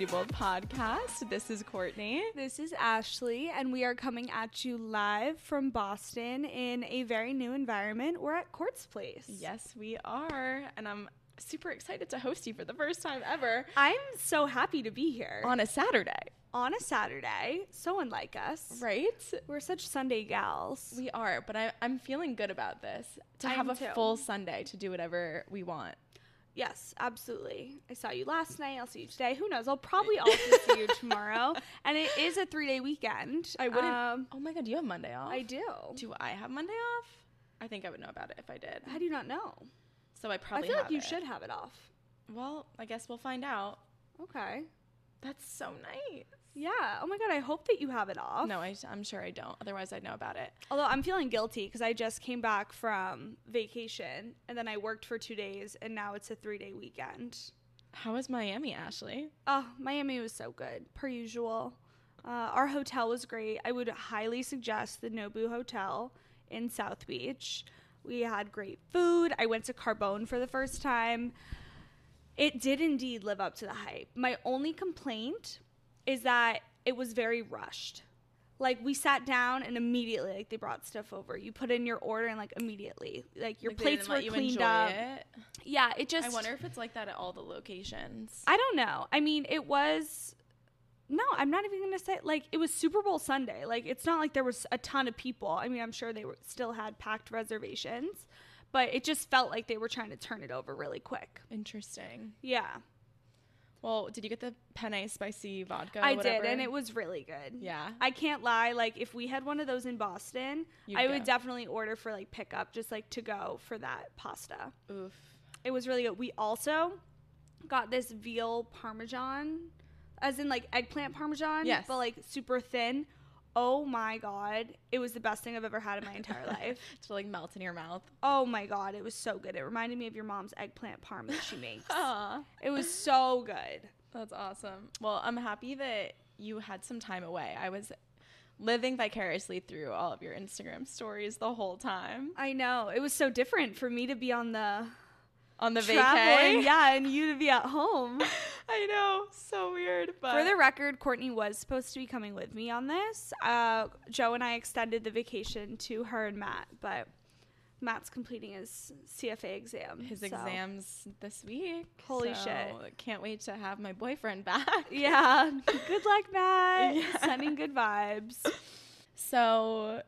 Do Both podcast. This is Courtney. This is Ashley, and we are coming at you live from Boston in a very new environment. We're at Court's Place. Yes, we are. And I'm super excited to host you for the first time ever I'm so happy to be here on a Saturday, on a Saturday. So unlike us. right? We're such Sunday gals. We are, but I, I'm feeling good about this to I have a too. full Sunday to do whatever we want. Yes, absolutely. I saw you last night. I'll see you today. Who knows? I'll probably also see you tomorrow. And it is a three day weekend. I wouldn't. Um, oh my God, do you have Monday off? I do. Do I have Monday off? I think I would know about it if I did. How do you not know? So I probably I feel like you it. should have it off. Well, I guess we'll find out. Okay. That's so nice. Yeah. Oh my god. I hope that you have it off. No, I, I'm sure I don't. Otherwise, I'd know about it. Although I'm feeling guilty because I just came back from vacation and then I worked for two days and now it's a three day weekend. How was Miami, Ashley? Oh, Miami was so good, per usual. Uh, our hotel was great. I would highly suggest the Nobu Hotel in South Beach. We had great food. I went to Carbone for the first time. It did indeed live up to the hype. My only complaint is that it was very rushed. Like we sat down and immediately, like they brought stuff over. You put in your order and like immediately, like your Like, plates were cleaned up. it? Yeah, it just. I wonder if it's like that at all the locations. I don't know. I mean, it was. No, I'm not even gonna say like it was Super Bowl Sunday. Like it's not like there was a ton of people. I mean, I'm sure they were still had packed reservations, but it just felt like they were trying to turn it over really quick. Interesting. Yeah, Well, did you get the penne spicy vodka? I whatever? did, and it was really good. Yeah. I can't lie. Like if we had one of those in Boston, You'd I would definitely order for like pickup, just like to go for that pasta. Oof. It was really good. We also got this veal parmesan, as in like eggplant parmesan, Yes. but like super thin. Oh my god, it was the best thing I've ever had in my entire life. To like melt in your mouth. Oh my god, it was so good. It reminded me of your mom's eggplant parm that she makes. It was so good. That's awesome. Well, I'm happy that you had some time away. I was living vicariously through all of your Instagram stories the whole time I know it was so different for me to be on the on the traveling, vacay. yeah, and you to be at home. I know, so weird. But For the record, Courtney was supposed to be coming with me on this. Uh, Joe and I extended the vacation to her and Matt, but Matt's completing his CFA exam. his so- exams this week. Holy so shit. Can't wait to have my boyfriend back. Yeah. Good luck, Matt. Yeah. Sending good vibes. So,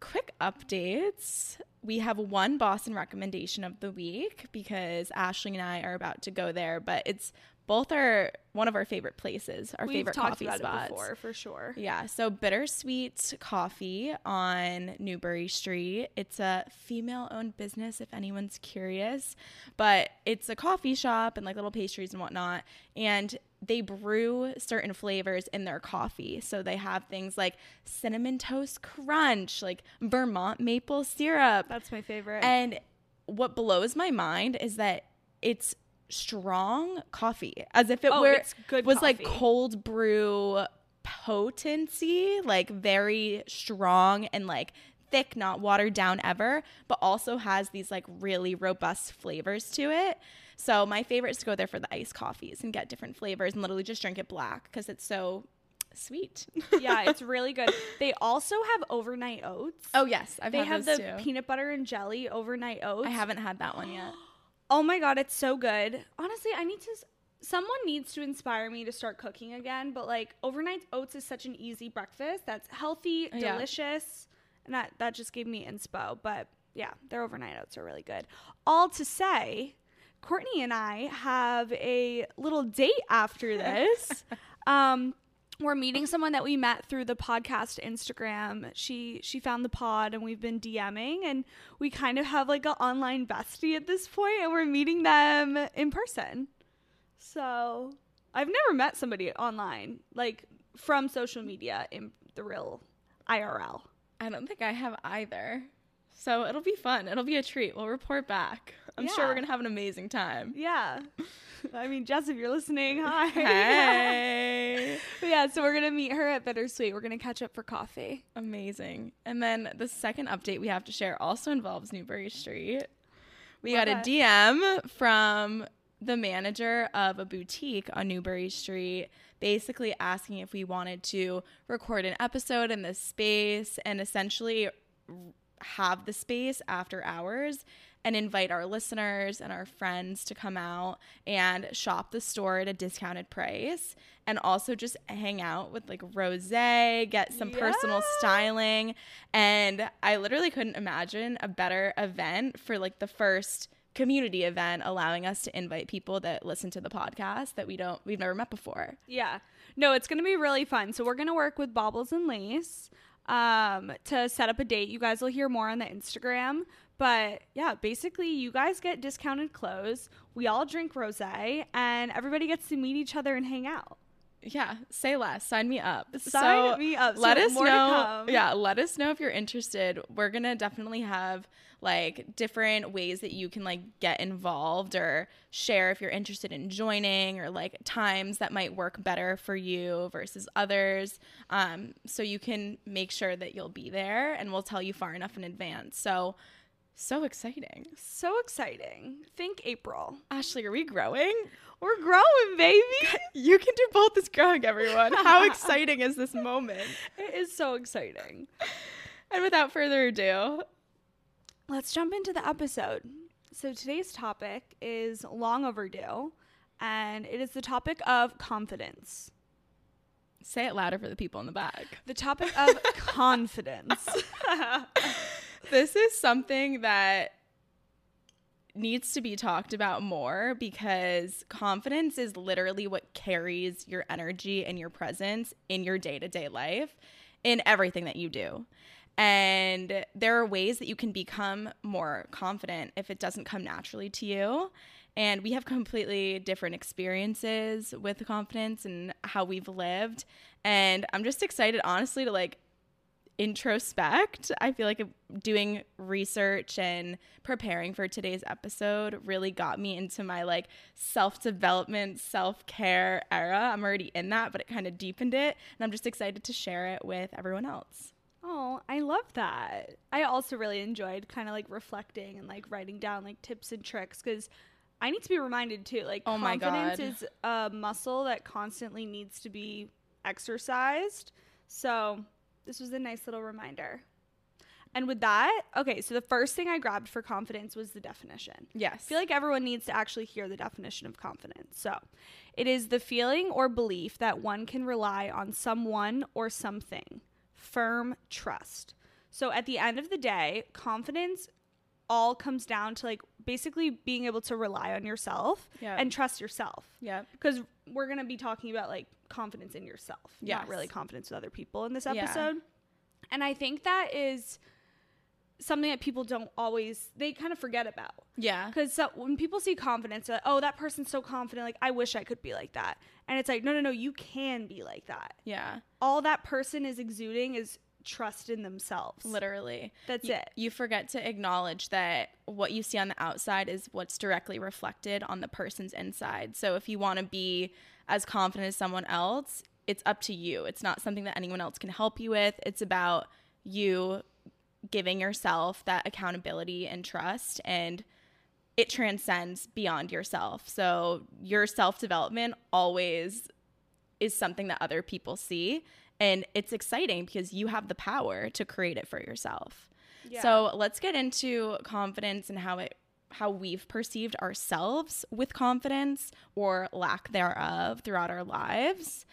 quick updates. We have one Boston recommendation of the week because Ashley and I are about to go there, but it's both are one of our favorite places, our We've favorite coffee spots. before, for sure. Yeah, so Bittersweet Coffee on Newbury Street. It's a female owned business if anyone's curious, but it's a coffee shop and like little pastries and whatnot. And they brew certain flavors in their coffee. So they have things like cinnamon toast crunch, like Vermont maple syrup. That's my favorite. And what blows my mind is that it's strong coffee, as if it Oh, were it's good was like cold brew potency, like very strong and like thick, not watered down ever, but also has these like really robust flavors to it. So my favorite is to go there for the iced coffees and get different flavors and literally just drink it black because it's so sweet. yeah, it's really good. They also have overnight oats. oh yes, I've they have the too. peanut butter and jelly overnight oats. I haven't had that one yet. Oh my god, it's so good. Honestly, I need to someone needs to inspire me to start cooking again, but like overnight oats is such an easy breakfast that's healthy, Yeah. delicious, and that that just gave me inspo, but yeah, their overnight oats are really good. All to say, Courtney and I have a little date after this. um we're meeting someone that we met through the podcast Instagram. She she found the pod and we've been DMing and we kind of have like an online bestie at this point and we're meeting them in person. So I've never met somebody online like from social media in the real IRL. I don't think I have either. So it'll be fun. It'll be a treat. We'll report back. I'm sure we're going to have an amazing time. Yeah. I mean, Jess, if you're listening, hi. Hey. Yeah, so we're gonna meet her at Bittersweet. We're gonna catch up for coffee. amazing. And then the second update we have to share also involves Newbury Street. We got a. DM from the manager of a boutique on Newbury Street basically asking if we wanted to record an episode in this space and essentially have the space after hours and invite our listeners and our friends to come out and shop the store at a discounted price and also just hang out with like rose get some yeah. personal styling and i literally couldn't imagine a better event for like the first community event allowing us to invite people that listen to the podcast that we don't we've never met before yeah no it's gonna be really fun so we're gonna work with baubles and lace um, to set up a date. You guys will hear more on the Instagram. But yeah, basically, you guys get discounted clothes. We all drink rose, and everybody gets to meet each other and hang out. Yeah, say less. Sign me up. Sign so me up. Let so us know. Yeah, let us know if you're interested. We're gonna definitely have like different ways that you can like get involved or share if you're interested in joining or like times that might work better for you versus others. Um, so you can make sure that you'll be there, and we'll tell you far enough in advance. So so exciting. So exciting. Think April. Ashley, are we growing? We're growing, baby. You can do both this growing, everyone. How exciting is this moment? It is so exciting. And without further ado, let's jump into the episode. So today's topic is long overdue, and it is the topic of confidence. Say it louder for the people in the back. The topic of confidence this is something that needs to be talked about more because confidence is literally what carries your energy and your presence in your day to day life in everything that you do. And there are ways that you can become more confident if it doesn't come naturally to you. And we have completely different experiences with confidence and how we've lived. And I'm just excited, honestly, to like introspect. I feel like doing research and preparing for today's episode really got me into my like self development, self care era. I'm already in that, but it kind of deepened it. And I'm just excited to share it with everyone else. Oh, I love that. I also really enjoyed kind of like reflecting and like writing down like tips and tricks because I need to be reminded too. Like, oh confidence is a muscle that constantly needs to be exercised. So this was a nice little reminder. And with that, okay, so the first thing I grabbed for confidence was the definition. Yes. I feel like everyone needs to actually hear the definition of confidence. So it is the feeling or belief that one can rely on someone or something, firm trust. So at the end of the day, confidence all comes down to like basically being able to rely on yourself yep. and trust yourself. Yeah. Because we're going to be talking about like confidence in yourself, yes. not really confidence with other people in this episode. Yeah. And I think that is something that people don't always they kind of forget about. Yeah. Because so, when people see confidence, like, oh, that person's so confident, like I wish I could be like that. And it's like, no, no, no, you can be like that. Yeah. All that person is exuding is trust in themselves. Literally. That's you, it. You forget to acknowledge that what you see on the outside is what's directly reflected on the person's inside. So if you want to be as confident as someone else, it's up to you. It's not something that anyone else can help you with. It's about you giving yourself that accountability and trust and it transcends beyond yourself. So your self-development always is something that other people see and it's exciting because you have the power to create it for yourself. Yeah. So let's get into confidence and how it how we've perceived ourselves with confidence or lack thereof throughout our lives.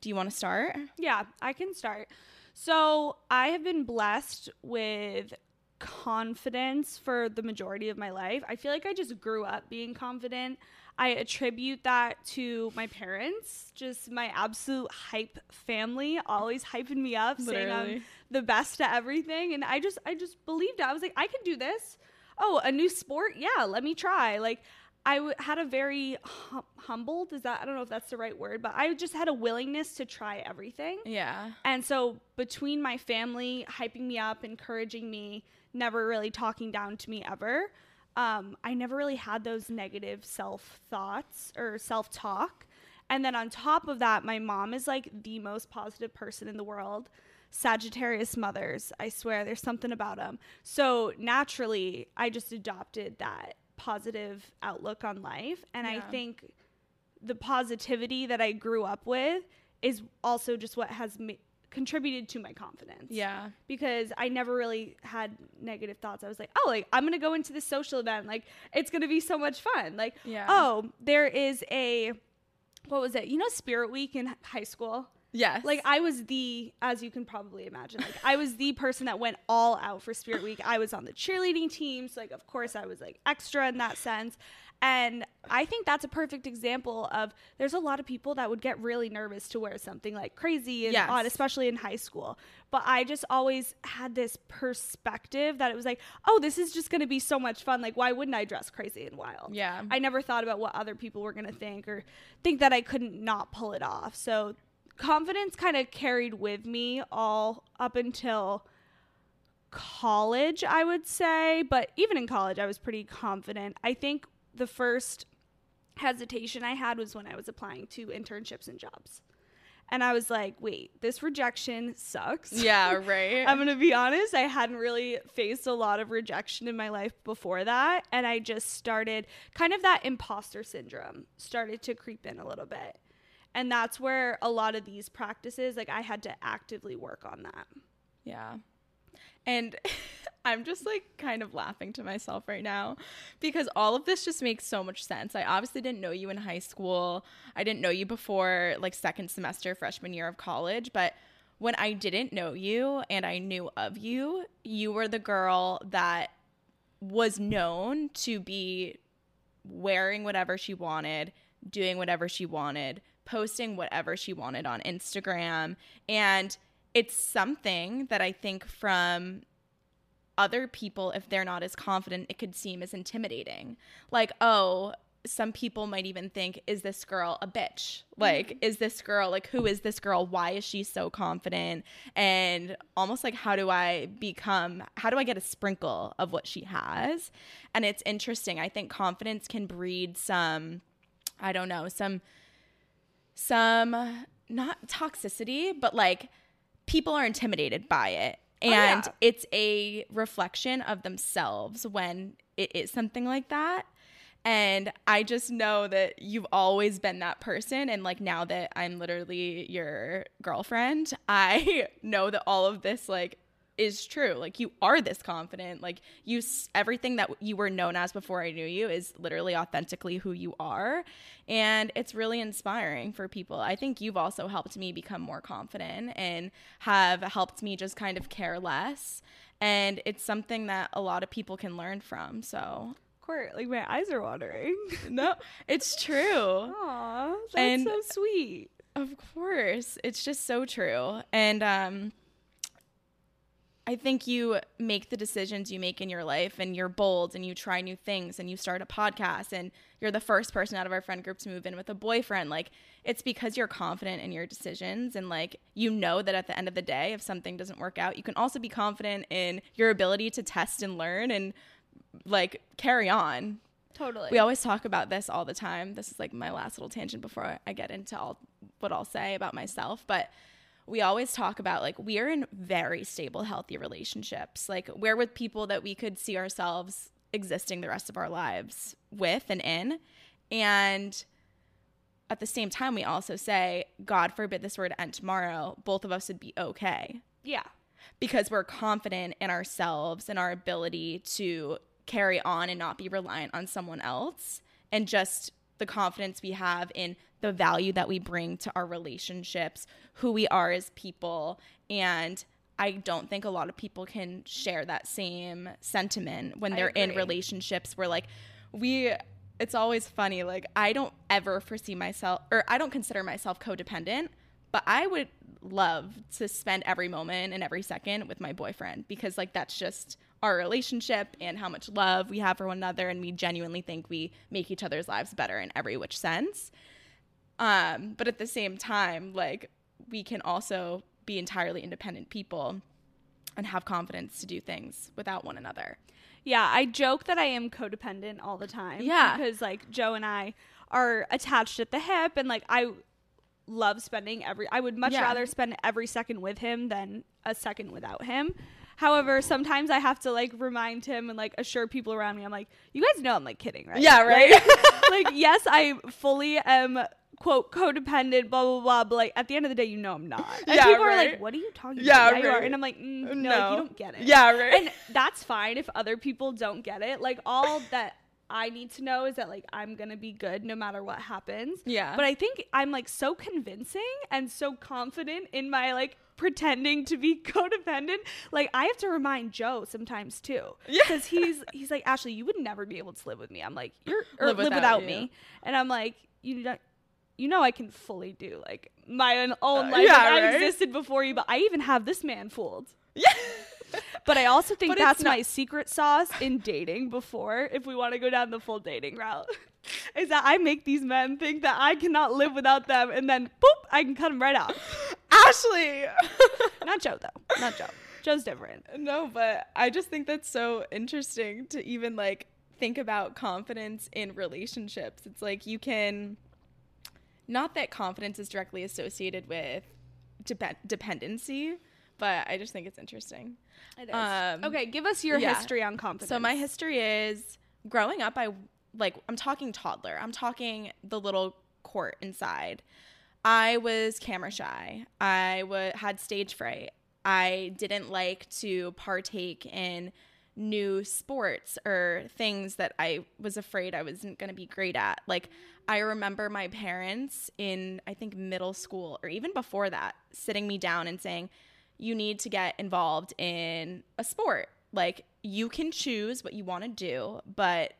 Do you want to start? Yeah, I can start. So, I have been blessed with confidence for the majority of my life. I feel like I just grew up being confident. I attribute that to my parents, just my absolute hype family, always hyping me up, Literally. saying I'm the best at everything. And I just, I just believed it. I was like, I can do this. Oh, a new sport? Yeah, let me try. Like, I w- had a very hum- humbled is that I don't know if that's the right word, but I just had a willingness to try everything. Yeah. And so between my family hyping me up, encouraging me, never really talking down to me ever, um, I never really had those negative self thoughts or self talk. And then on top of that, my mom is like the most positive person in the world. Sagittarius mothers, I swear, there's something about them. So naturally, I just adopted that positive outlook on life. And I think the positivity that I grew up with is also just what has ma- contributed to my confidence. Yeah. Because I never really had negative thoughts. I was like, oh, like I'm gonna go into this social event. Like it's gonna be so much fun. Like, Yeah. oh, there is a what was it? You know, Spirit Week in high school. Yes. Like I was the, as you can probably imagine, like I was the person that went all out for Spirit Week. I was on the cheerleading team, so like of course I was like extra in that sense. And I think that's a perfect example of there's a lot of people that would get really nervous to wear something like crazy and Yes. odd, especially in high school. But I just always had this perspective that it was like, oh, this is just gonna be so much fun. Like, why wouldn't I dress crazy and wild? Yeah. I never thought about what other people were going to think or think that I couldn't not pull it off. So confidence kind of carried with me all up until college, I would say. But even in college, I was pretty confident. I think the first hesitation I had was when I was applying to internships and jobs. And I was like, wait, this rejection sucks. yeah. Right. I'm gonna be honest, I hadn't really faced a lot of rejection in my life before that. And I just started kind of that imposter syndrome started to creep in a little bit. And that's where a lot of these practices, like I had to actively work on that. Yeah. And I'm just like kind of laughing to myself right now because all of this just makes so much sense. I obviously didn't know you in high school. I didn't know you before like second semester freshman year of college, but when I didn't know you and I knew of you, you were the girl that was known to be wearing whatever she wanted, doing whatever she wanted, posting whatever she wanted on Instagram. And it's something that I think from other people, if they're not as confident, it could seem as intimidating. Like, oh, some people might even think, is this girl a bitch? Like, mm-hmm. is this girl, like, who is this girl? Why is she so confident? And almost like, how do I become, how do I get a sprinkle of what she has? And it's interesting. I think confidence can breed some, I don't know, some, some, not toxicity, but like, people are intimidated by it. Oh, and yeah. it's a reflection of themselves when it is something like that. And I just know that you've always been that person. And like now that I'm literally your girlfriend, I know that all of this like is true. Like you are this confident. Like you, everything that you were known as before I knew you is literally authentically who you are. And it's really inspiring for people. I think you've also helped me become more confident and have helped me just kind of care less. And it's something that a lot of people can learn from. So Court, like my eyes are watering. no, it's true. Aw, that's And- so sweet. Of course. It's just so true. And um I think you make the decisions you make in your life and you're bold and you try new things and you start a podcast and you're the first person out of our friend group to move in with a boyfriend. Like it's because you're confident in your decisions and like you know that at the end of the day if something doesn't work out, you can also be confident in your ability to test and learn and like carry on Totally. we always talk about this all the time. This is like my last little tangent before I get into all what I'll say about myself, but we always talk about like we are in very stable, healthy relationships. Like we're with people that we could see ourselves existing the rest of our lives with and in. And at the same time, we also say, God forbid this were to end tomorrow, both of us would be okay yeah. because we're confident in ourselves and our ability to carry on and not be reliant on someone else and just the confidence we have in the value that we bring to our relationships, who we are as people and I don't think a lot of people can share that same sentiment when they're in relationships where like we it's always funny like I don't ever foresee myself or I don't consider myself codependent but I would love to spend every moment and every second with my boyfriend because like that's just our relationship and how much love we have for one another and we genuinely think we make each other's lives better in every which sense. Um, but at the same time, like we can also be entirely independent people and have confidence to do things without one another. Yeah, I joke that I am codependent all the time. Yeah. Because like Joe and I are attached at the hip and like I love spending every I would much Yeah. rather spend every second with him than a second without him. However, sometimes I have to like remind him and like assure people around me. I'm like, you guys know I'm like kidding, right? Yeah, right. Like, like, yes, I fully am quote codependent, blah blah blah. But like at the end of the day, you know I'm not. And Yeah, people are right. like, what are you talking Yeah, about? are. right. And I'm like, mm, no, No. like, you don't get it. Yeah, right. And that's fine if other people don't get it. Like all that I need to know is that like I'm gonna be good no matter what happens. Yeah. But I think I'm like so convincing and so confident in my like pretending to be codependent. Like I have to remind Joe sometimes too. Yeah. Because he's he's like, Ashley, you would never be able to live with me. I'm like, you're or live, Live without, without me. And I'm like, you know you know I can fully do like my own own Uh, life. yeah, Like, I existed before you, but I even have this man fooled. yeah. But I also think But that's my secret sauce in dating before, if we want to go down the full dating route, is that I make these men think that I cannot live without them and then boop, I can cut them right off. Ashley. Not Joe, though. Not Joe. Joe's different. no, but I just think that's so interesting to even like think about confidence in relationships. It's like you can not that confidence is directly associated with dep- dependency, but I just think it's interesting. It is. Um, okay, give us your yeah. history on confidence. So my history is growing up. I like I'm talking toddler. I'm talking the little court inside. I was camera shy. I had stage fright. I didn't like to partake in new sports or things that I was afraid I wasn't going to be great at. Like I remember my parents in I think middle school or even before that sitting me down and saying you need to get involved in a sport. Like you can choose what you want to do, but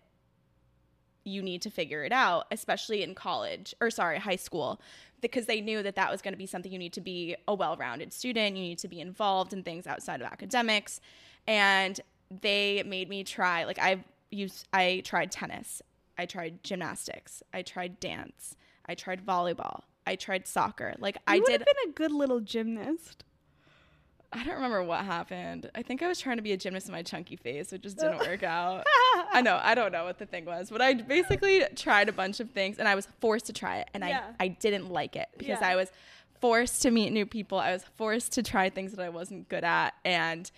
you need to figure it out, especially in college or sorry, high school, because they knew that that was going to be something you need to be a well-rounded student, you need to be involved in things outside of academics, and they made me try like I've used I tried tennis, I tried gymnastics, I tried dance, I tried volleyball, I tried soccer. Like I you would did have been a good little gymnast. I don't remember what happened. I think I was trying to be a gymnast in my chunky face, which just didn't work out. I know, I don't know what the thing was, but I basically tried a bunch of things and I was forced to try it and Yeah. I I didn't like it because Yeah. I was forced to meet new people. I was forced to try things that I wasn't good at and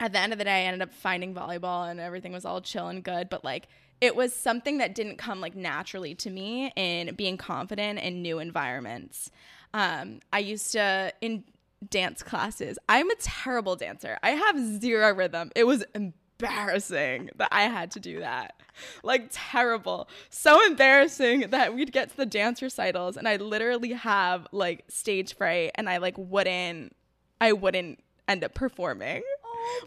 at the end of the day I ended up finding volleyball and everything was all chill and good, but like it was something that didn't come like naturally to me in being confident in new environments. Um, I used to in dance classes. I'm a terrible dancer. I have zero rhythm. It was embarrassing that I had to do that. Like terrible. So embarrassing that we'd get to the dance recitals and I literally have like stage fright and I like wouldn't I wouldn't end up performing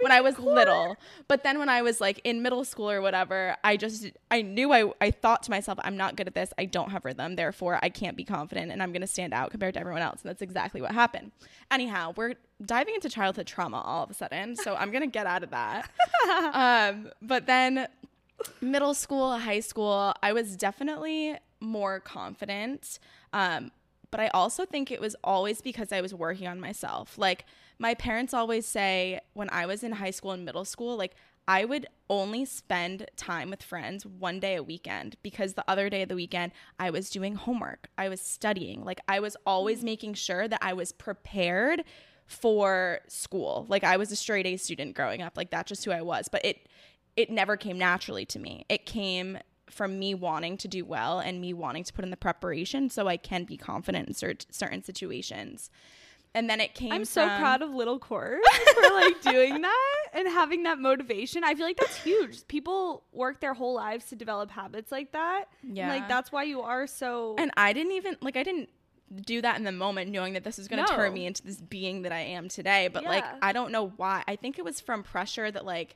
when I was little. But then when I was like in middle school or whatever, I just I knew I I thought to myself, I'm not good at this. I don't have rhythm, therefore I can't be confident and I'm gonna stand out compared to everyone else. And that's exactly what happened. Anyhow, we're diving into childhood trauma all of a sudden. So I'm gonna get out of that. um, but then middle school, high school, I was definitely more confident. Um, but I also think it was always because I was working on myself. Like my parents always say when I was in high school and middle school, like I would only spend time with friends one day a weekend because the other day of the weekend I was doing homework. I was studying. Like I was always mm. making sure that I was prepared for school. Like I was a straight A student growing up. Like that's just who I was. But it it never came naturally to me. It came from me wanting to do well and me wanting to put in the preparation so I can be confident in cer- certain situations. And then it came I'm so from- proud of little Court for like doing that and having that motivation. I feel like that's huge. People work their whole lives to develop habits like that. Yeah. like that's why you are so And I didn't even like I didn't do that in the moment knowing that this was going to No. turn me into this being that I am today, but like I don't know why. I think it was from pressure that like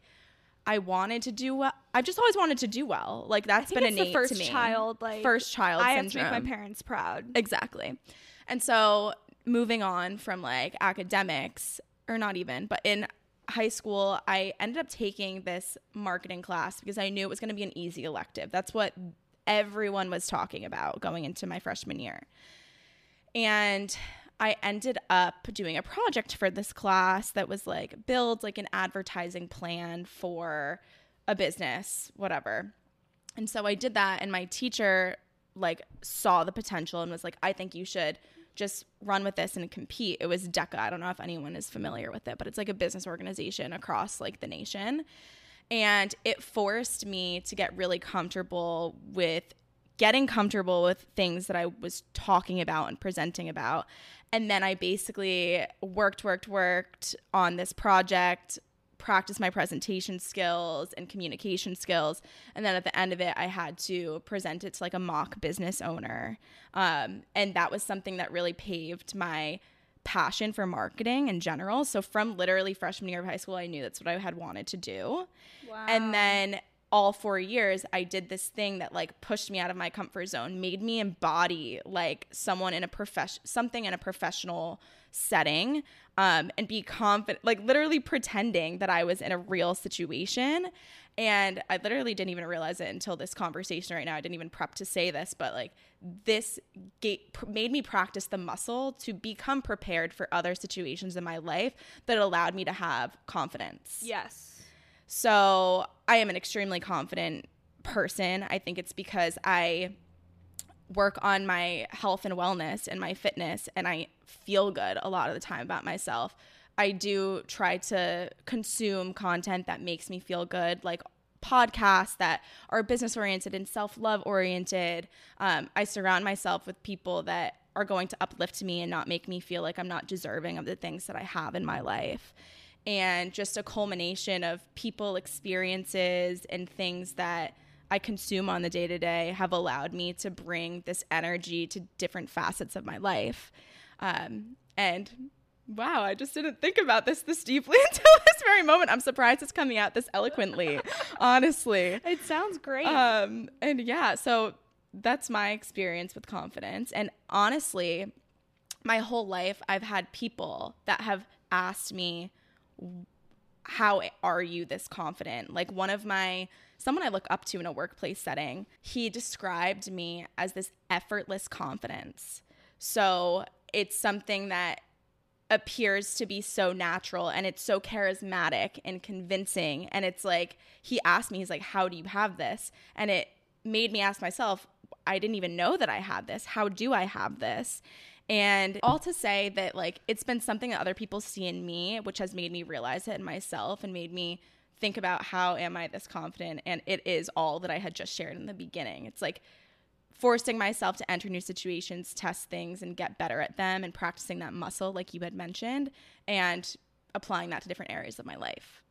I wanted to do well. I've just always wanted to do well. Like that's been innate the first to me. child like first child I have syndrome. to make my parents proud. Exactly. And so moving on from like academics, or not even, but in high school, I ended up taking this marketing class because I knew it was going to be an easy elective. That's what everyone was talking about going into my freshman year. And I ended up doing a project for this class that was like build like an advertising plan for a business, whatever. And so I did that, and my teacher like saw the potential and was like, I think you should just run with this and compete. It was DECA. I don't know if anyone is familiar with it, but it's like a business organization across like the nation. And it forced me to get really comfortable with getting comfortable with things that I was talking about and presenting about. And then I basically worked, worked, worked on this project, practice my presentation skills and communication skills. And then at the end of it, I had to present it to like a mock business owner. Um, and that was something that really paved my passion for marketing in general. So from literally freshman year of high school, I knew that's what I had wanted to do. Wow. And then all four years i did this thing that like pushed me out of my comfort zone made me embody like someone in a profession something in a professional setting um, and be confident, like literally pretending that I was in a real situation. And I literally didn't even realize it until this conversation right now. I didn't even prep to say this, but like this gate made me practice the muscle to become prepared for other situations in my life that allowed me to have confidence. Yes. So I am an extremely confident person. I think it's because I work on my health and wellness and my fitness and I feel good a lot of the time about myself. I do try to consume content that makes me feel good, like podcasts that are business oriented and self love oriented. Um, I surround myself with people that are going to uplift me and not make me feel like I'm not deserving of the things that I have in my life. And just a culmination of people, experiences, and things that I consume on the day to day have allowed me to bring this energy to different facets of my life. Um, and wow, I just didn't think about this this deeply until this very moment. I'm surprised it's coming out this eloquently, honestly. It sounds great. Um, and yeah, so that's my experience with confidence. And honestly, my whole life, I've had people that have asked me, How are you this confident? Like one of my someone I look up to in a workplace setting, he described me as this effortless confidence. So it's something that appears to be so natural and it's so charismatic and convincing. And it's like, he asked me, he's like, How do you have this? And it made me ask myself, I didn't even know that I had this. How do I have this? And all to say that, like, it's been something that other people see in me, which has made me realize it in myself and made me think about how am I this confident? And it is all that I had just shared in the beginning. It's like forcing myself to enter new situations, test things, and get better at them, and practicing that muscle, like you had mentioned, and applying that to different areas of my life.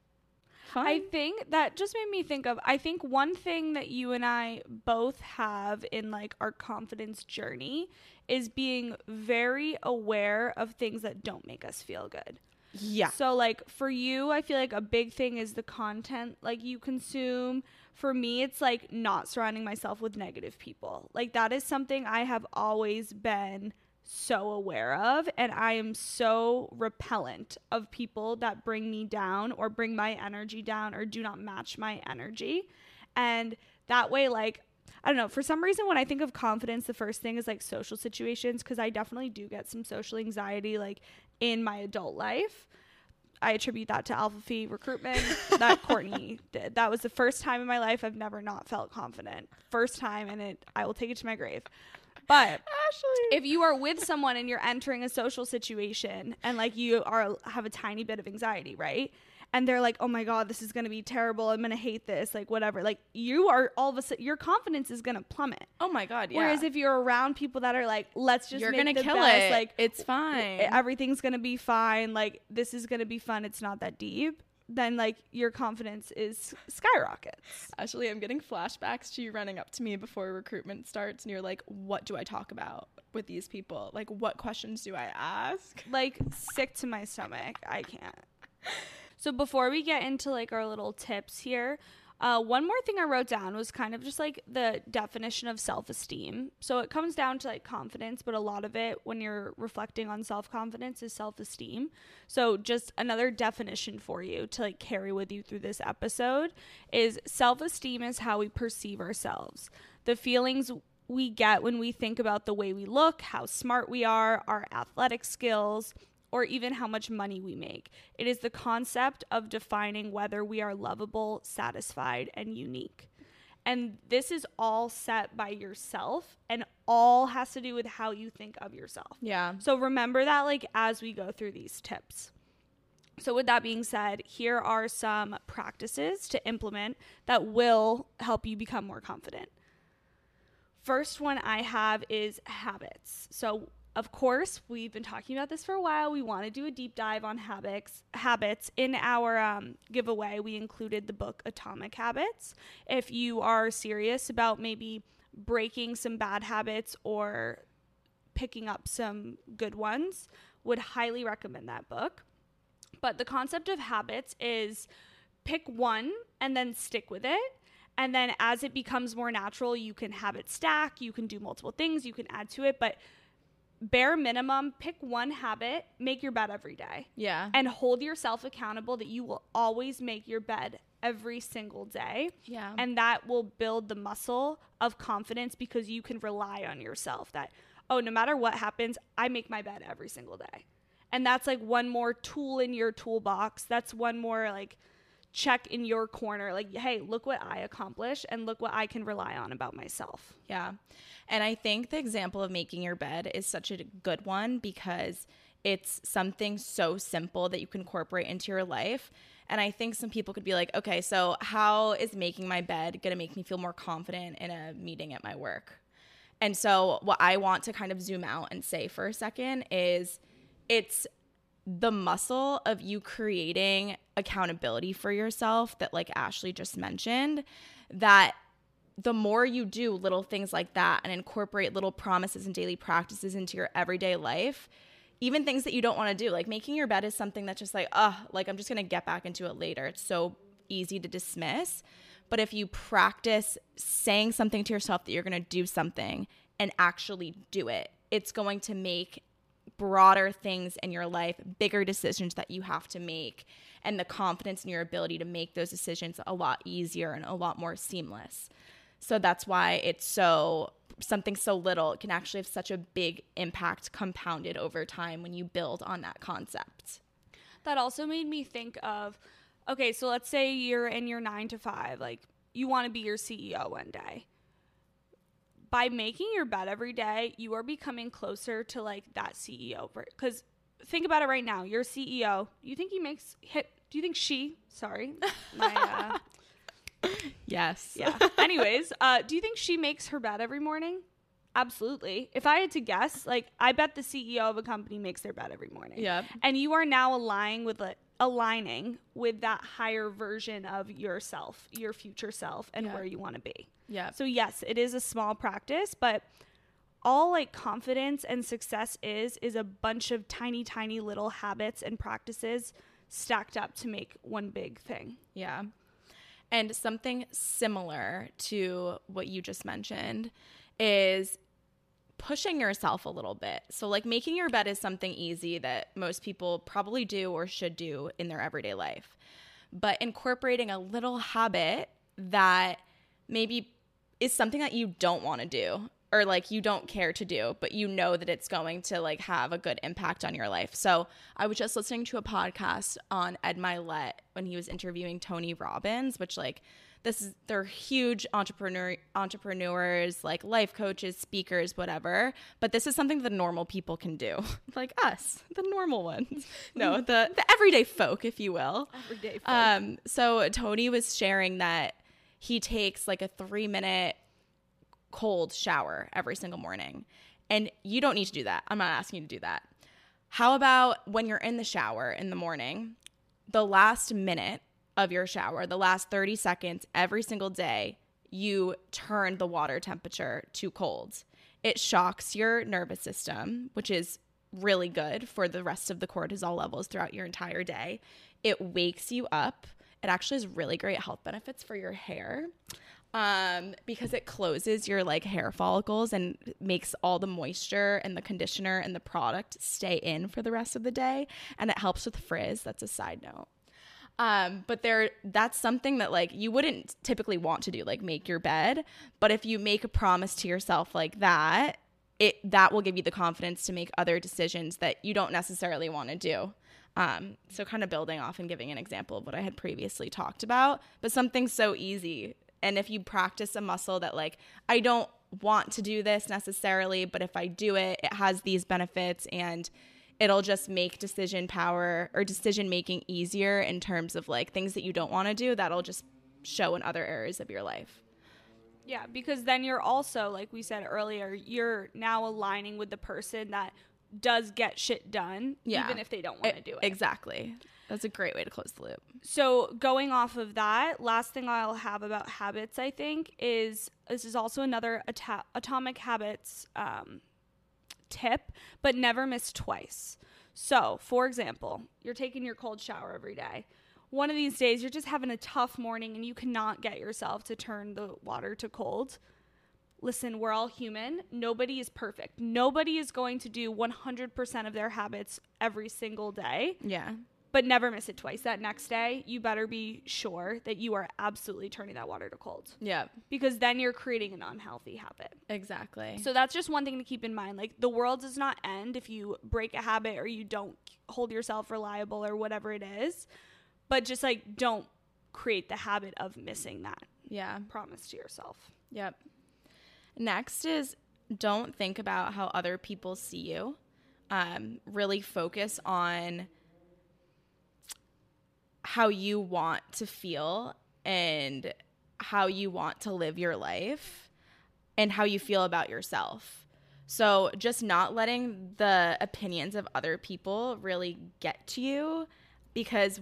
Fun. I think that just made me think of I think one thing that you and I both have in like our confidence journey is being very aware of things that don't make us feel good. Yeah. So like for you, I feel like a big thing is the content like you consume. For me, it's like not surrounding myself with negative people. Like that is something I have always been so aware of and I am so repellent of people that bring me down or bring my energy down or do not match my energy. And that way like I don't know. For some reason, when I think of confidence, the first thing is like social situations because I definitely do get some social anxiety, like in my adult life. I attribute that to Alpha Phi recruitment that Courtney did. That was the first time in my life I've never not felt confident. First time, and it I will take it to my grave. But Ashley. if you are with someone and you're entering a social situation and like you are have a tiny bit of anxiety, right? And they're like, oh my God, this is going to be terrible. I'm going to hate this. Like, whatever. Like, you are all of a sudden, your confidence is going to plummet. Oh my God. Yeah. Whereas if you're around people that are like, let's just you're going to kill best, it. Like, it's fine. Everything's going to be fine. Like, this is going to be fun. It's not that deep then like your confidence is skyrockets. Actually, I'm getting flashbacks to you running up to me before recruitment starts and you're like, "What do I talk about with these people? Like what questions do I ask?" Like sick to my stomach. I can't. So before we get into like our little tips here, uh, one more thing I wrote down was kind of just like the definition of self esteem. So it comes down to like confidence, but a lot of it when you're reflecting on self confidence is self esteem. So just another definition for you to like carry with you through this episode is self esteem is how we perceive ourselves. The feelings we get when we think about the way we look, how smart we are, our athletic skills or even how much money we make. It is the concept of defining whether we are lovable, satisfied, and unique. And this is all set by yourself and all has to do with how you think of yourself. Yeah. So remember that like as we go through these tips. So with that being said, here are some practices to implement that will help you become more confident. First one I have is habits. So of course, we've been talking about this for a while. We want to do a deep dive on habits. Habits in our um, giveaway, we included the book Atomic Habits. If you are serious about maybe breaking some bad habits or picking up some good ones, would highly recommend that book. But the concept of habits is pick one and then stick with it. And then as it becomes more natural, you can have it stack, you can do multiple things, you can add to it, but bare minimum, pick one habit, make your bed every day. Yeah. And hold yourself accountable that you will always make your bed every single day. Yeah. And that will build the muscle of confidence because you can rely on yourself that, oh, no matter what happens, I make my bed every single day. And that's like one more tool in your toolbox. That's one more like check in your corner. Like, hey, look what I accomplished and look what I can rely on about myself. Yeah. And I think the example of making your bed is such a good one because it's something so simple that you can incorporate into your life. And I think some people could be like, okay, so how is making my bed going to make me feel more confident in a meeting at my work? And so, what I want to kind of zoom out and say for a second is it's the muscle of you creating accountability for yourself that, like Ashley just mentioned, that the more you do little things like that and incorporate little promises and daily practices into your everyday life, even things that you don't want to do, like making your bed is something that's just like, oh, like I'm just going to get back into it later. It's so easy to dismiss. But if you practice saying something to yourself that you're going to do something and actually do it, it's going to make broader things in your life, bigger decisions that you have to make, and the confidence in your ability to make those decisions a lot easier and a lot more seamless. So that's why it's so something so little can actually have such a big impact compounded over time when you build on that concept. That also made me think of okay, so let's say you're in your 9 to 5, like you want to be your CEO one day. By making your bed every day, you are becoming closer to like that CEO cuz think about it right now. Your CEO, you think he makes hit do you think she, sorry, my uh, Yes. yeah. Anyways, uh, do you think she makes her bed every morning? Absolutely. If I had to guess, like I bet the CEO of a company makes their bed every morning. Yeah. And you are now aligning with it, aligning with that higher version of yourself, your future self, and Yeah. where you want to be. Yep. So yes, it is a small practice, but all like confidence and success is is a bunch of tiny, tiny little habits and practices stacked up to make one big thing. Yeah. And something similar to what you just mentioned is pushing yourself a little bit. So, like, making your bed is something easy that most people probably do or should do in their everyday life. But incorporating a little habit that maybe is something that you don't want to do or like you don't care to do, but you know that it's going to like have a good impact on your life. So I was just listening to a podcast on Ed Mylett when he was interviewing Tony Robbins, which like this is they're huge entrepreneur entrepreneurs, like life coaches, speakers, whatever. But this is something that normal people can do, like us, the normal ones. No, the the everyday folk, if you will. Everyday folk. Um, so Tony was sharing that he takes like a three minute cold shower every single morning. And you don't need to do that. I'm not asking you to do that. How about when you're in the shower in the morning, the last minute of your shower, the last 30 seconds every single day, you turn the water temperature to cold. It shocks your nervous system, which is really good for the rest of the cortisol levels throughout your entire day. It wakes you up. It actually has really great health benefits for your hair um, because it closes your like hair follicles and makes all the moisture and the conditioner and the product stay in for the rest of the day, and it helps with frizz. That's a side note. Um, but there, that's something that like you wouldn't typically want to do, like make your bed. But if you make a promise to yourself like that, it that will give you the confidence to make other decisions that you don't necessarily want to do. Um, so kind of building off and giving an example of what I had previously talked about, but something so easy And if you practice a muscle that, like, I don't want to do this necessarily, but if I do it, it has these benefits and it'll just make decision power or decision making easier in terms of like things that you don't want to do, that'll just show in other areas of your life. Yeah, because then you're also, like we said earlier, you're now aligning with the person that does get shit done, Yeah. even if they don't want to do it. Exactly. That's a great way to close the loop. So, going off of that, last thing I'll have about habits, I think, is this is also another ata- atomic habits um, tip, but never miss twice. So, for example, you're taking your cold shower every day. One of these days, you're just having a tough morning and you cannot get yourself to turn the water to cold. Listen, we're all human. Nobody is perfect. Nobody is going to do 100% of their habits every single day Yeah. But never miss it twice. That next day, you better be sure that you are absolutely turning that water to cold Yeah. because then you're creating an unhealthy habit. Exactly. So that's just one thing to keep in mind. Like the world does not end if you break a habit or you don't hold yourself reliable or whatever it is, but just like don't create the habit of missing that yeah. promise to yourself. Yep. Next is don't think about how other people see you. Um, really focus on how you want to feel and how you want to live your life and how you feel about yourself. So, just not letting the opinions of other people really get to you because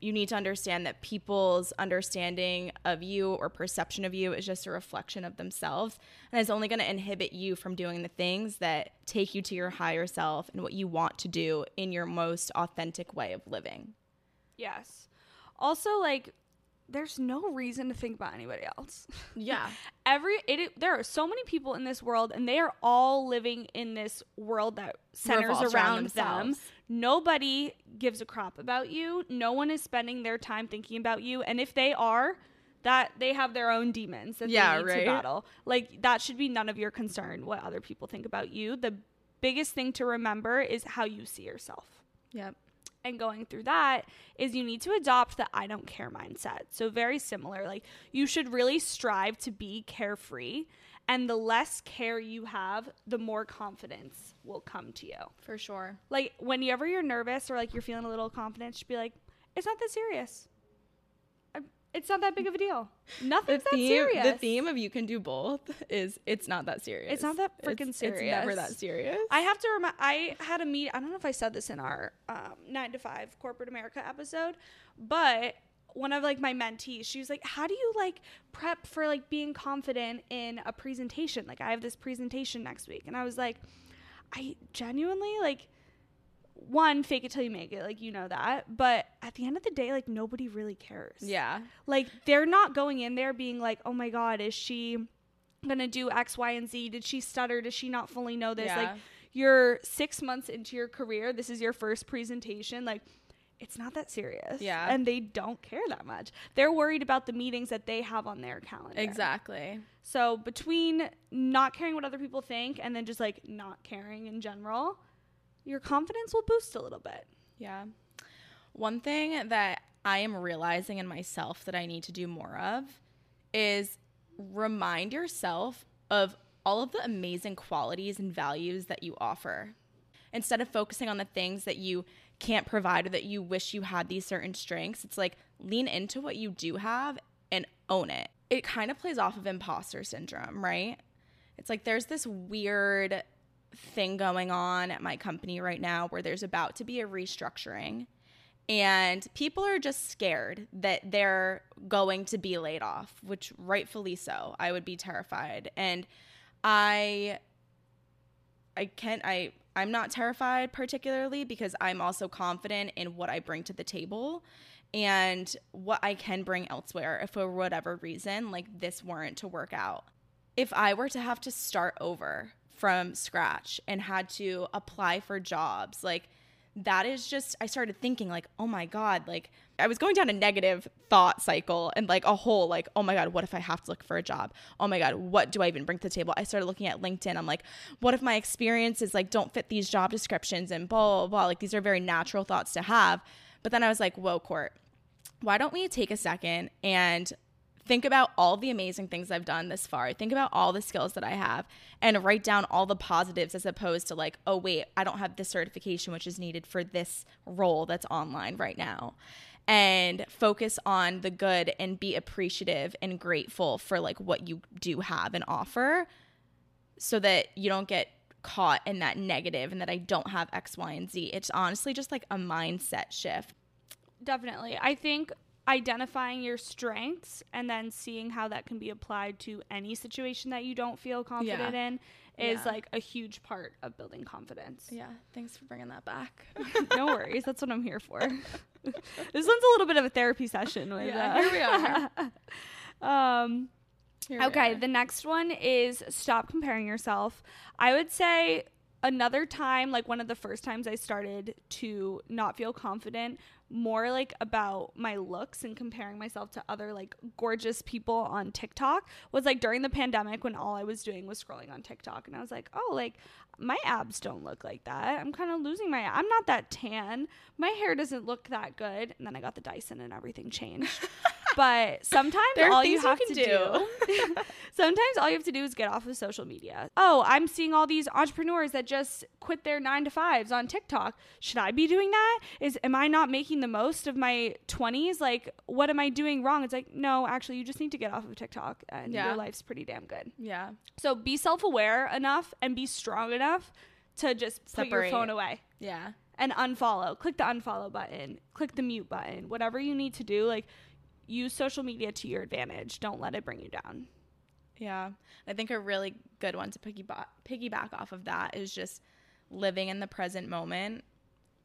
you need to understand that people's understanding of you or perception of you is just a reflection of themselves and is only going to inhibit you from doing the things that take you to your higher self and what you want to do in your most authentic way of living. Yes. Also, like, there's no reason to think about anybody else. Yeah. every it, there are so many people in this world and they are all living in this world that centers Revolves around, them nobody gives a crap about you no one is spending their time thinking about you and if they are that they have their own demons that Yeah, they need right. to battle like that should be none of your concern what other people think about you the biggest thing to remember is how you see yourself Yep. And going through that is you need to adopt the I don't care mindset. So, very similar. Like, you should really strive to be carefree. And the less care you have, the more confidence will come to you. For sure. Like, whenever you're nervous or like you're feeling a little confident, just be like, it's not that serious. It's not that big of a deal. Nothing's that theme, serious. The theme of you can do both is it's not that serious. It's not that freaking It's- It's never that serious. I have to remember. I had a meet. I don't know if I said this in our um, nine to five corporate America episode, but one of like my mentees, she was like, "How do you like prep for like being confident in a presentation? Like I have this presentation next week," and I was like, "I genuinely like." One, fake it till you make it, like you know that. But at the end of the day, like nobody really cares. yeah. Like they're not going in there being like, "Oh my god, is she gonna do X, Y, and Z? Did she stutter? Does she not fully know this?" Like you're six months into your career. This is your first presentation. Like it's not that serious. Yeah. and they don't care that much. They're worried about the meetings that they have on their calendar. Exactly. So between not caring what other people think and then just like not caring in general, your confidence will boost a little bit. Yeah. One thing that I am realizing in myself that I need to do more of is remind yourself of all of the amazing qualities and values that you offer. Instead of focusing on the things that you can't provide or that you wish you had these certain strengths, it's like lean into what you do have and own it. It kind of plays off of imposter syndrome, right? It's like there's this weird thing going on at my company right now where there's about to be a restructuring and people are just scared that they're going to be laid off, which rightfully so. I would be terrified. And I I can't I I'm not terrified particularly because I'm also confident in what I bring to the table and what I can bring elsewhere if for whatever reason like this weren't to work out. If I were to have to start over from scratch and had to apply for jobs, like that is just I started thinking like, "Oh my god, like I was going down a negative thought cycle and like a whole like, "Oh my god, what if I have to look for a job? Oh my god, what do I even bring to the table?" I started looking at LinkedIn. I'm like, "What if my experiences like don't fit these job descriptions and blah blah blah." Like these are very natural thoughts to have. But then I was like, "Whoa, Court. Why don't we take a second and think about all the amazing things I've done this far. Think about all the skills that I have and write down all the positives as opposed to like, oh, wait, I don't have this certification, which is needed for this role that's online right now. And focus on the good and be appreciative and grateful for like what you do have and offer so that you don't get caught in that negative and that I don't have X, Y, and Z. It's honestly just like a mindset shift. Definitely. I think identifying your strengths and then seeing how that can be applied to any situation that you don't feel confident Yeah. in is Yeah. like a huge part of building confidence. Yeah, thanks for bringing that back. no worries. That's what I'm here for. this one's a little bit of a therapy session. With, Yeah, uh, here we are. um, Here we okay, are. the next one is stop comparing yourself. I would say another time, like one of the first times I started to not feel confident, more like about my looks and comparing myself to other like gorgeous people on TikTok was like during the pandemic when all I was doing was scrolling on TikTok and I was like, "Oh, like my abs don't look like that. I'm kind of losing my I'm not that tan. My hair doesn't look that good." And then I got the Dyson and everything changed. but sometimes all you you have can to do, sometimes all you have to do is get off of social media. Oh, I'm seeing all these entrepreneurs that just quit their 9 to 5s on TikTok. Should I be doing that? Is am I not making the most of my 20s? Like what am I doing wrong? It's like, no, actually you just need to get off of TikTok and Yeah. your life's pretty damn good. yeah, So be self-aware enough and be strong enough to just put your phone away yeah, and unfollow. Click the unfollow button, click the mute button, whatever you need to do. Like, use social media to your advantage. Don't let it bring you down. yeah. I think a really good one to piggyback piggyback off of that is just living in the present moment.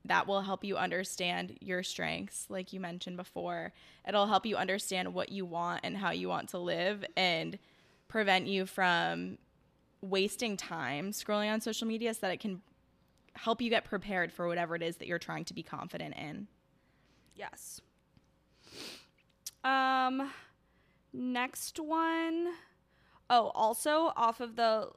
That will help you understand your strengths, like you mentioned before. It'll help you understand what you want and how you want to live and prevent you from wasting time scrolling on social media so that it can help you get prepared for whatever it is that you're trying to be confident in. Yes. Um, next one oh also off of the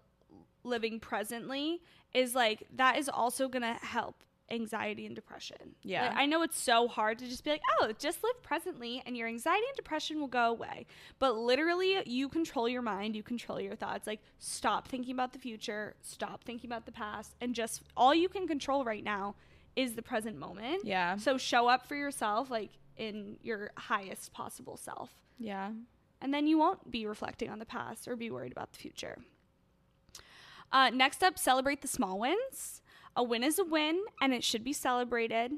living presently is like that is also gonna help anxiety and depression. Yeah. Like, I know it's so hard to just be like, oh, just live presently and your anxiety and depression will go away. But literally, you control your mind, you control your thoughts. Like, stop thinking about the future, stop thinking about the past, and just all you can control right now is the present moment. Yeah. So show up for yourself, like in your highest possible self. Yeah. And then you won't be reflecting on the past or be worried about the future. Uh, next up, celebrate the small wins. A win is a win, and it should be celebrated.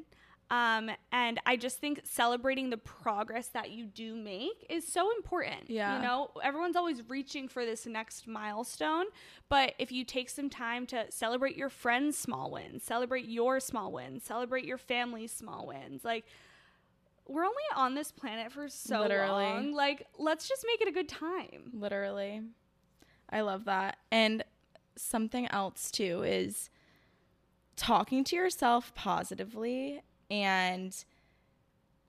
Um, and I just think celebrating the progress that you do make is so important. Yeah. You know, everyone's always reaching for this next milestone. But if you take some time to celebrate your friends' small wins, celebrate your small wins, celebrate your family's small wins, like, we're only on this planet for so Literally. long. Like, let's just make it a good time. Literally. I love that. And something else too is talking to yourself positively and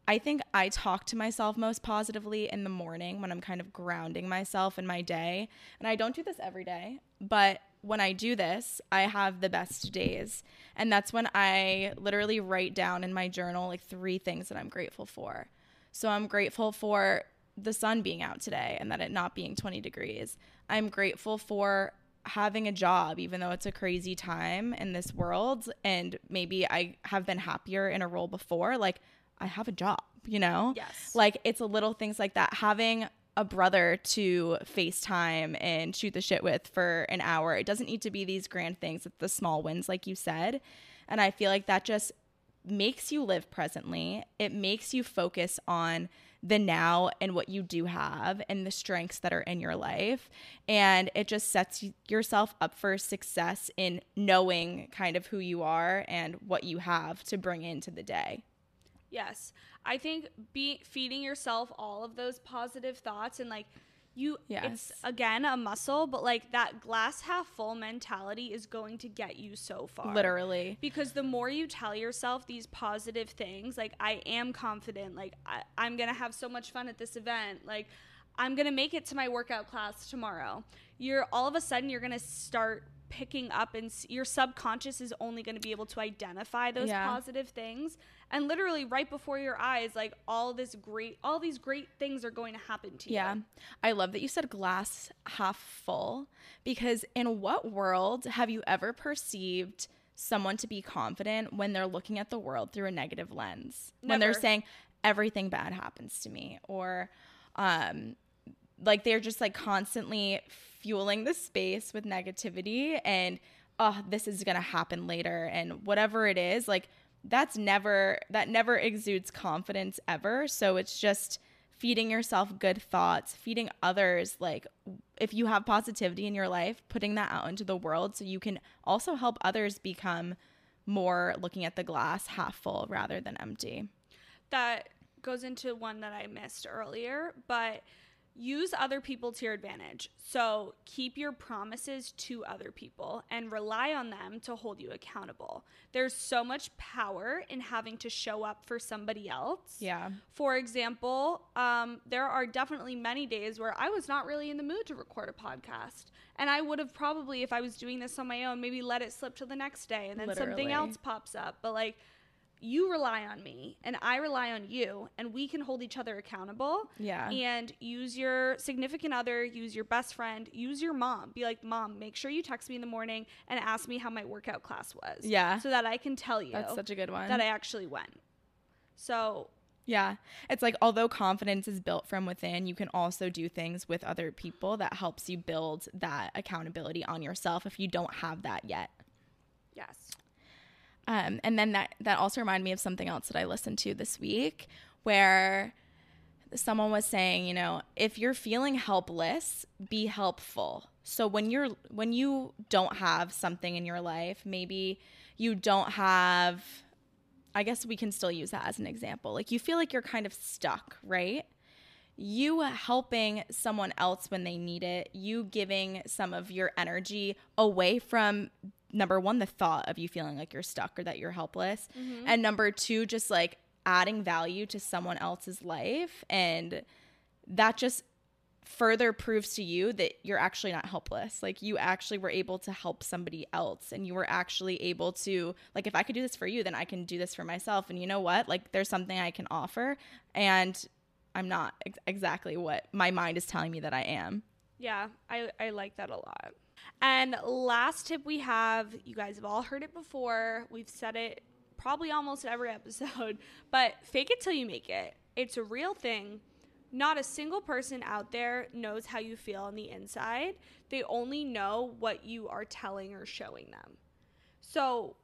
I think I talk to myself most positively in the morning when I'm kind of grounding myself in my day. And I don't do this every day, but when I do this, I have the best days. And that's when I literally write down in my journal like three things that I'm grateful for. So I'm grateful for the sun being out today and that it not being 20 degrees. I'm grateful for having a job, even though it's a crazy time in this world. And maybe I have been happier in a role before. Like, I have a job, you know? Yes. Like, it's a little things like that. Having a brother to FaceTime and shoot the shit with for an hour. It doesn't need to be these grand things, it's the small wins, like you said. And I feel like that just makes you live presently. It makes you focus on the now and what you do have and the strengths that are in your life. And it just sets yourself up for success in knowing kind of who you are and what you have to bring into the day. Yes. I think be feeding yourself all of those positive thoughts and like you it's Yes. again a muscle, but like that glass half full mentality is going to get you so far. Literally. Because the more you tell yourself these positive things, like I am confident, like I, I'm gonna have so much fun at this event, like I'm gonna make it to my workout class tomorrow. You're all of a sudden you're gonna start picking up and s- your subconscious is only going to be able to identify those Yeah. positive things and literally right before your eyes like all this great all these great things are going to happen to Yeah. you yeah I love that you said glass half full because in what world have you ever perceived someone to be confident when they're looking at the world through a negative lens? When they're saying everything bad happens to me or um like they're just like constantly fueling the space with negativity and oh this is going to happen later and whatever it is like that's never that never exudes confidence ever. So it's just feeding yourself good thoughts feeding others like if you have positivity in your life putting that out into the world so you can also help others become more looking at the glass half full rather than empty. That goes into one that I missed earlier, but use other people to your advantage. So keep your promises to other people and rely on them to hold you accountable. There's so much power in having to show up for somebody else. yeah For example, um, there are definitely many days where I was not really in the mood to record a podcast. And I would have probably, if I was doing this on my own, maybe let it slip to the next day and then something else pops up. But like, you rely on me and I rely on you, and we can hold each other accountable. Yeah. And use your significant other, use your best friend, use your mom. Be like, Mom, make sure you text me in the morning and ask me how my workout class was. Yeah. So that I can tell you that's such a good one that I actually went. So Yeah. It's like although confidence is built from within, you can also do things with other people that helps you build that accountability on yourself if you don't have that yet. yes. Um, and then that that also reminded me of something else that I listened to this week where someone was saying, you know, if you're feeling helpless, be helpful. So when you're when you don't have something in your life, maybe you don't have I guess we can still use that as an example. Like you feel like you're kind of stuck, right? You helping someone else when they need it, you giving some of your energy away from number one, the thought of you feeling like you're stuck or that you're helpless. Mm-hmm. And number two, just like adding value to someone else's life. And that just further proves to you that you're actually not helpless. Like you actually were able to help somebody else and you were actually able to like if I could do this for you, then I can do this for myself. And you know what? Like there's something I can offer and I'm not ex- exactly what my mind is telling me that I am. Yeah, I, I like that a lot. And last tip we have, you guys have all heard it before. We've said it probably almost every episode, but fake it till you make it. It's a real thing. Not a single person out there knows how you feel on the inside. They only know what you are telling or showing them. So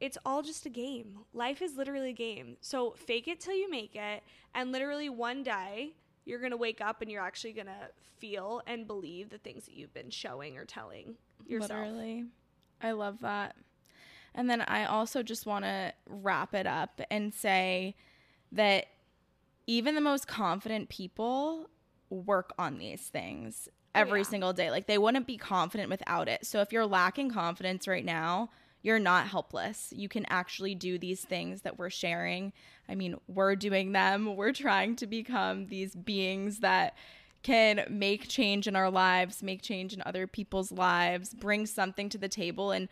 it's all just a game. Life is literally a game. So fake it till you make it. And literally one day, you're going to wake up and you're actually going to feel and believe the things that you've been showing or telling yourself. Literally. I love that. And then I also just want to wrap it up and say that even the most confident people work on these things oh, every yeah. single day. Like they wouldn't be confident without it. So if you're lacking confidence right now, you're not helpless. You can actually do these things that we're sharing. I mean, we're doing them. We're trying to become these beings that can make change in our lives, make change in other people's lives, bring something to the table and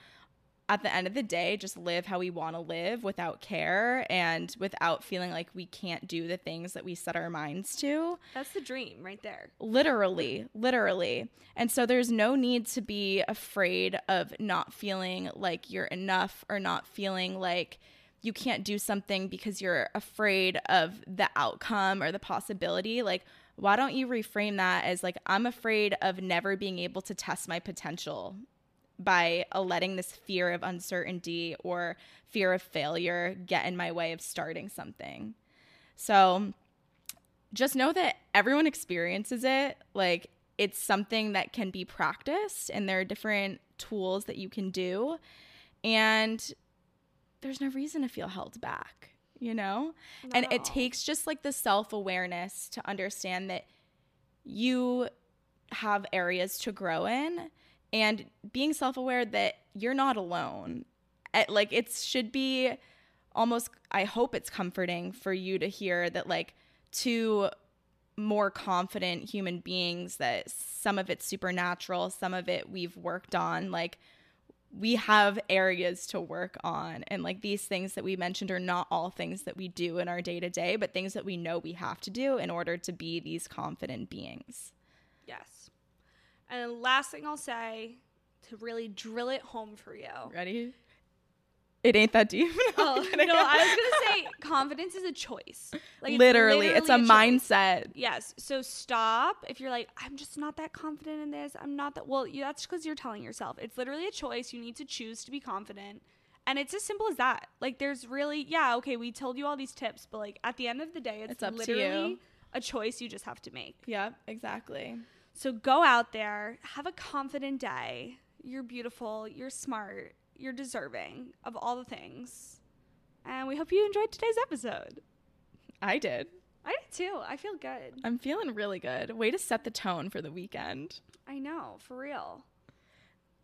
at the end of the day, just live how we want to live without care and without feeling like we can't do the things that we set our minds to. That's the dream right there. Literally, literally. And so there's no need to be afraid of not feeling like you're enough or not feeling like you can't do something because you're afraid of the outcome or the possibility. Like, why don't you reframe that as like, I'm afraid of never being able to test my potential by letting this fear of uncertainty or fear of failure get in my way of starting something. So just know that everyone experiences it. Like it's something that can be practiced, and there are different tools that you can do. And there's no reason to feel held back, you know? and it takes just like the self awareness to understand that you have areas to grow in and being self aware that you're not alone. It, like it should be almost, I hope it's comforting for you to hear that, like, two more confident human beings that some of it's supernatural, some of it we've worked on. Like, we have areas to work on and like these things that we mentioned are not all things that we do in our day to day but things that we know we have to do in order to be these confident beings Yes. And the last thing I'll say to really drill it home for you. ready it ain't that deep Oh, no, I was gonna say confidence is a choice. Like it's literally, it's a choice. mindset Yes. So stop if you're like, I'm just not that confident in this. I'm not that. Well, you, that's because you're telling yourself. It's literally a choice. You need to choose to be confident. And it's as simple as that. Like, there's really, yeah, okay, we told you all these tips, but like at the end of the day, it's, It's up to literally a choice you just have to make. yep exactly So go out there, have a confident day. You're beautiful, you're smart, you're deserving of all the things. And we hope you enjoyed today's episode. i did I did too. I feel good. i'm feeling really good way to set the tone for the weekend I know, for real.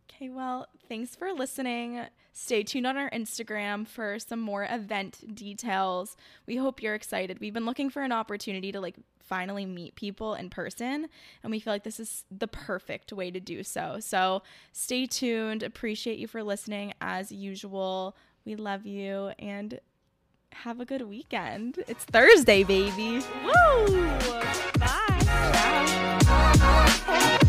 Okay, well, thanks for listening. Stay tuned on our Instagram for some more event details. We hope you're excited. We've been looking for an opportunity to like finally meet people in person. And we feel like this is the perfect way to do so. So stay tuned. Appreciate you for listening as usual. We love you and have a good weekend. It's Thursday, baby. Woo! Bye. Bye.